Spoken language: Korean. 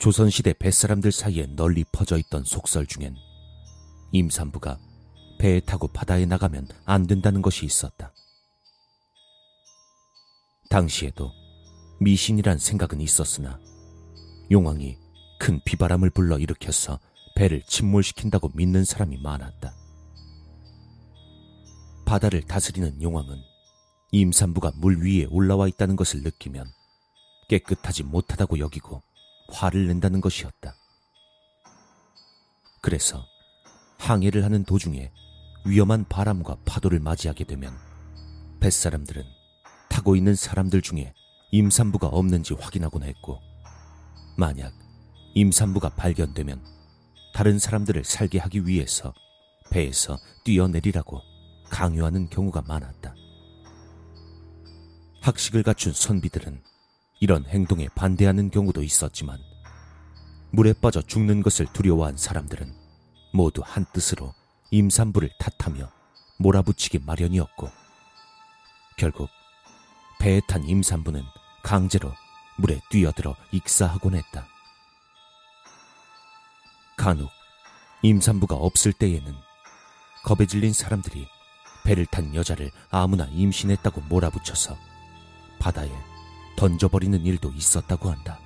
조선시대 뱃사람들 사이에 널리 퍼져 있던 속설 중엔 임산부가 배에 타고 바다에 나가면 안 된다는 것이 있었다. 당시에도 미신이란 생각은 있었으나 용왕이 큰 비바람을 불러 일으켜서 배를 침몰시킨다고 믿는 사람이 많았다. 바다를 다스리는 용왕은 임산부가 물 위에 올라와 있다는 것을 느끼면 깨끗하지 못하다고 여기고 화를 낸다는 것이었다. 그래서 항해를 하는 도중에 위험한 바람과 파도를 맞이하게 되면 뱃사람들은 타고 있는 사람들 중에 임산부가 없는지 확인하곤 했고, 만약 임산부가 발견되면 다른 사람들을 살게 하기 위해서 배에서 뛰어내리라고 강요하는 경우가 많았다. 학식을 갖춘 선비들은 이런 행동에 반대하는 경우도 있었지만 물에 빠져 죽는 것을 두려워한 사람들은 모두 한뜻으로 임산부를 탓하며 몰아붙이기 마련이었고 결국 배에 탄 임산부는 강제로 물에 뛰어들어 익사하곤 했다. 간혹 임산부가 없을 때에는 겁에 질린 사람들이 배를 탄 여자를 아무나 임신했다고 몰아붙여서 바다에 던져버리는 일도 있었다고 한다.